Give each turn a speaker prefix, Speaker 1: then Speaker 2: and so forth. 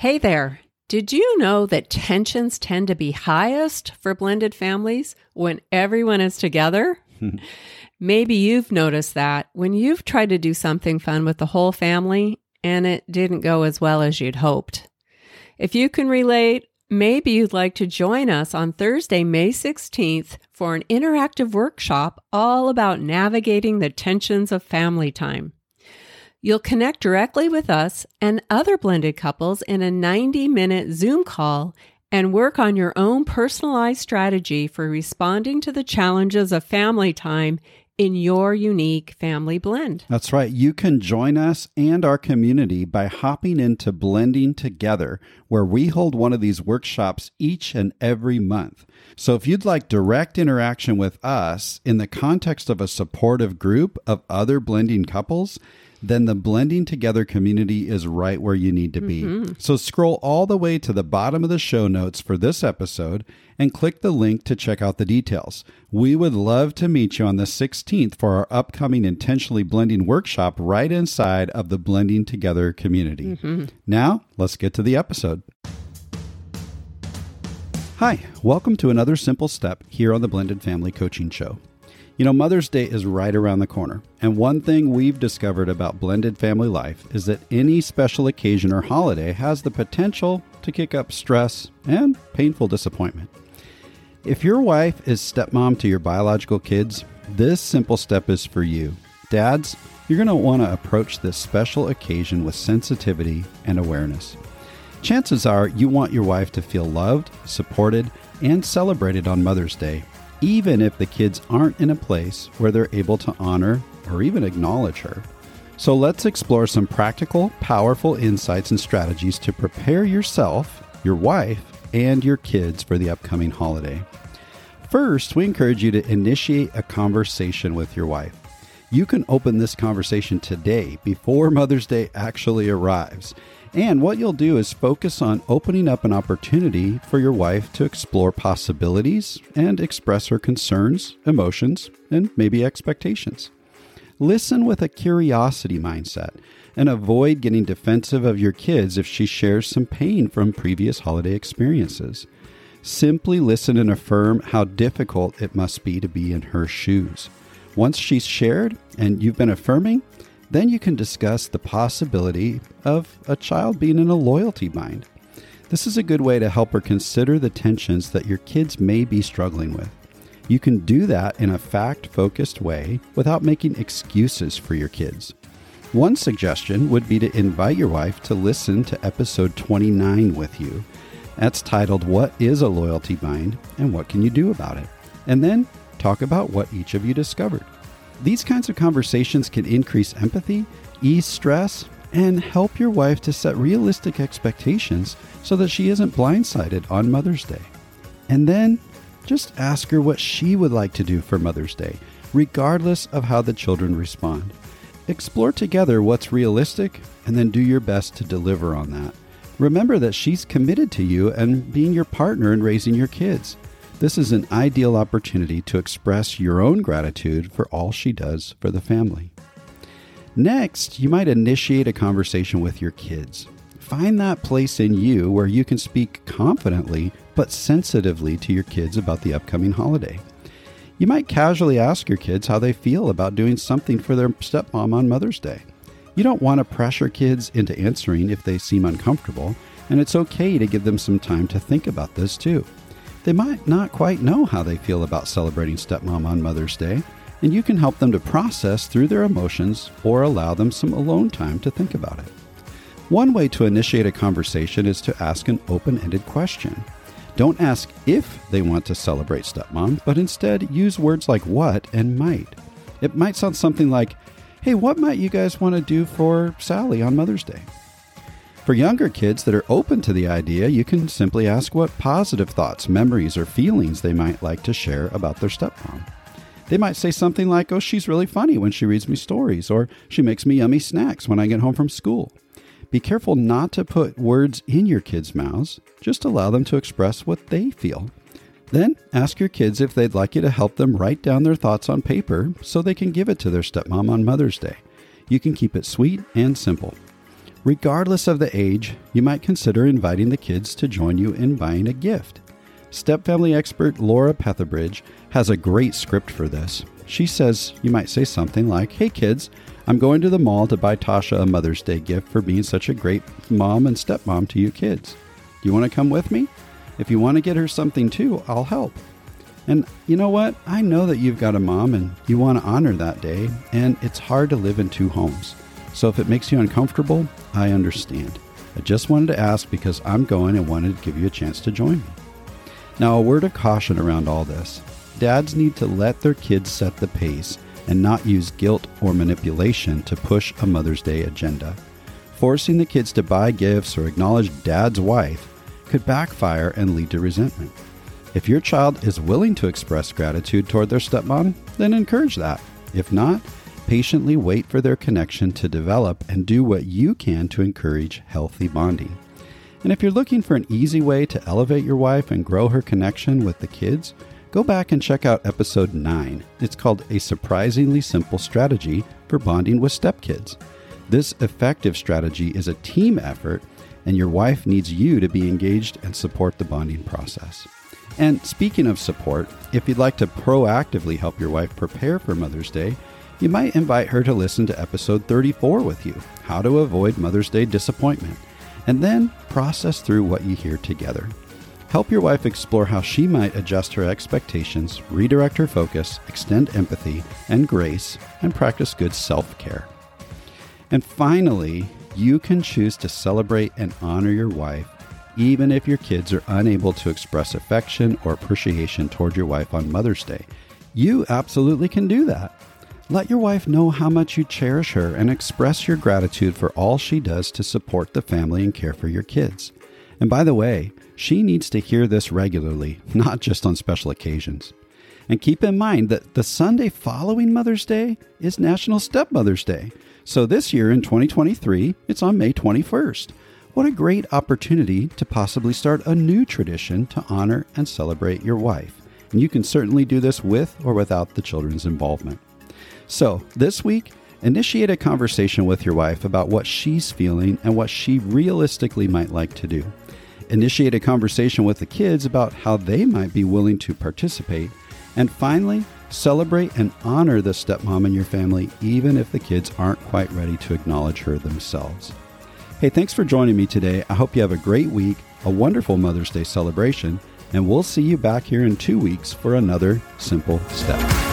Speaker 1: Hey there. Did you know that tensions tend to be highest for blended families when everyone is together? Maybe you've noticed that when you've tried to do something fun with the whole family and it didn't go as well as you'd hoped. If you can relate, maybe you'd like to join us on Thursday, May 16th for an interactive workshop all about navigating the tensions of family time. You'll connect directly with us and other blended couples in a 90 minute Zoom call and work on your own personalized strategy for responding to the challenges of family time in your unique family blend.
Speaker 2: That's right. You can join us and our community by hopping into Blending Together, where we hold one of these workshops each and every month. So if you'd like direct interaction with us in the context of a supportive group of other blending couples, then the blending together community is right where you need to be. Mm-hmm. So scroll all the way to the bottom of the show notes for this episode and click the link to check out the details. We would love to meet you on the 16th for our upcoming intentionally blending workshop right inside of the blending together community. Mm-hmm. Now, let's get to the episode. Hi, welcome to another simple step here on the Blended Family Coaching Show. You know, Mother's Day is right around the corner, and one thing we've discovered about blended family life is that any special occasion or holiday has the potential to kick up stress and painful disappointment. If your wife is stepmom to your biological kids, this simple step is for you. Dads, you're going to want to approach this special occasion with sensitivity and awareness. Chances are you want your wife to feel loved, supported, and celebrated on Mother's Day even if the kids aren't in a place where they're able to honor or even acknowledge her. So let's explore some practical, powerful insights and strategies to prepare yourself, your wife, and your kids for the upcoming holiday. First, we encourage you to initiate a conversation with your wife. You can open this conversation today before Mother's Day actually arrives and what you'll do is focus on opening up an opportunity for your wife to explore possibilities and express her concerns, emotions, and maybe expectations. Listen with a curiosity mindset and avoid getting defensive of your kids if she shares some pain from previous holiday experiences. Simply listen and affirm how difficult it must be to be in her shoes. Once she's shared and you've been affirming, then you can discuss the possibility of a child being in a loyalty bind. This is a good way to help her consider the tensions that your kids may be struggling with. You can do that in a fact focused way without making excuses for your kids. One suggestion would be to invite your wife to listen to episode 29 with you. That's titled What is a Loyalty Bind and What Can You Do About It? And then talk about what each of you discovered. These kinds of conversations can increase empathy, ease stress, and help your wife to set realistic expectations so that she isn't blindsided on Mother's Day. And then just ask her what she would like to do for Mother's Day, regardless of how the children respond. Explore together what's realistic and then do your best to deliver on that. Remember that she's committed to you and being your partner in raising your kids. This is an ideal opportunity to express your own gratitude for all she does for the family. Next, you might initiate a conversation with your kids. Find that place in you where you can speak confidently but sensitively to your kids about the upcoming holiday. You might casually ask your kids how they feel about doing something for their stepmom on Mother's Day. You don't want to pressure kids into answering if they seem uncomfortable, and it's okay to give them some time to think about this too. They might not quite know how they feel about celebrating stepmom on Mother's Day, and you can help them to process through their emotions or allow them some alone time to think about it. One way to initiate a conversation is to ask an open ended question. Don't ask if they want to celebrate stepmom, but instead use words like what and might. It might sound something like, Hey, what might you guys want to do for Sally on Mother's Day? For younger kids that are open to the idea, you can simply ask what positive thoughts, memories, or feelings they might like to share about their stepmom. They might say something like, Oh, she's really funny when she reads me stories, or she makes me yummy snacks when I get home from school. Be careful not to put words in your kids' mouths, just allow them to express what they feel. Then ask your kids if they'd like you to help them write down their thoughts on paper so they can give it to their stepmom on Mother's Day. You can keep it sweet and simple. Regardless of the age, you might consider inviting the kids to join you in buying a gift. Stepfamily expert Laura Petherbridge has a great script for this. She says you might say something like, Hey kids, I'm going to the mall to buy Tasha a Mother's Day gift for being such a great mom and stepmom to you kids. Do you want to come with me? If you want to get her something too, I'll help. And you know what? I know that you've got a mom and you want to honor that day, and it's hard to live in two homes. So if it makes you uncomfortable, I understand. I just wanted to ask because I'm going and wanted to give you a chance to join me. Now, a word of caution around all this dads need to let their kids set the pace and not use guilt or manipulation to push a Mother's Day agenda. Forcing the kids to buy gifts or acknowledge dad's wife could backfire and lead to resentment. If your child is willing to express gratitude toward their stepmom, then encourage that. If not, patiently wait for their connection to develop and do what you can to encourage healthy bonding. And if you're looking for an easy way to elevate your wife and grow her connection with the kids, go back and check out episode 9. It's called A Surprisingly Simple Strategy for Bonding with Stepkids. This effective strategy is a team effort, and your wife needs you to be engaged and support the bonding process. And speaking of support, if you'd like to proactively help your wife prepare for Mother's Day, you might invite her to listen to episode 34 with you How to Avoid Mother's Day Disappointment, and then process through what you hear together. Help your wife explore how she might adjust her expectations, redirect her focus, extend empathy and grace, and practice good self care. And finally, you can choose to celebrate and honor your wife even if your kids are unable to express affection or appreciation toward your wife on Mother's Day. You absolutely can do that. Let your wife know how much you cherish her and express your gratitude for all she does to support the family and care for your kids. And by the way, she needs to hear this regularly, not just on special occasions. And keep in mind that the Sunday following Mother's Day is National Stepmother's Day. So this year in 2023, it's on May 21st. What a great opportunity to possibly start a new tradition to honor and celebrate your wife. And you can certainly do this with or without the children's involvement. So, this week, initiate a conversation with your wife about what she's feeling and what she realistically might like to do. Initiate a conversation with the kids about how they might be willing to participate. And finally, celebrate and honor the stepmom in your family, even if the kids aren't quite ready to acknowledge her themselves. Hey, thanks for joining me today. I hope you have a great week, a wonderful Mother's Day celebration, and we'll see you back here in two weeks for another simple step.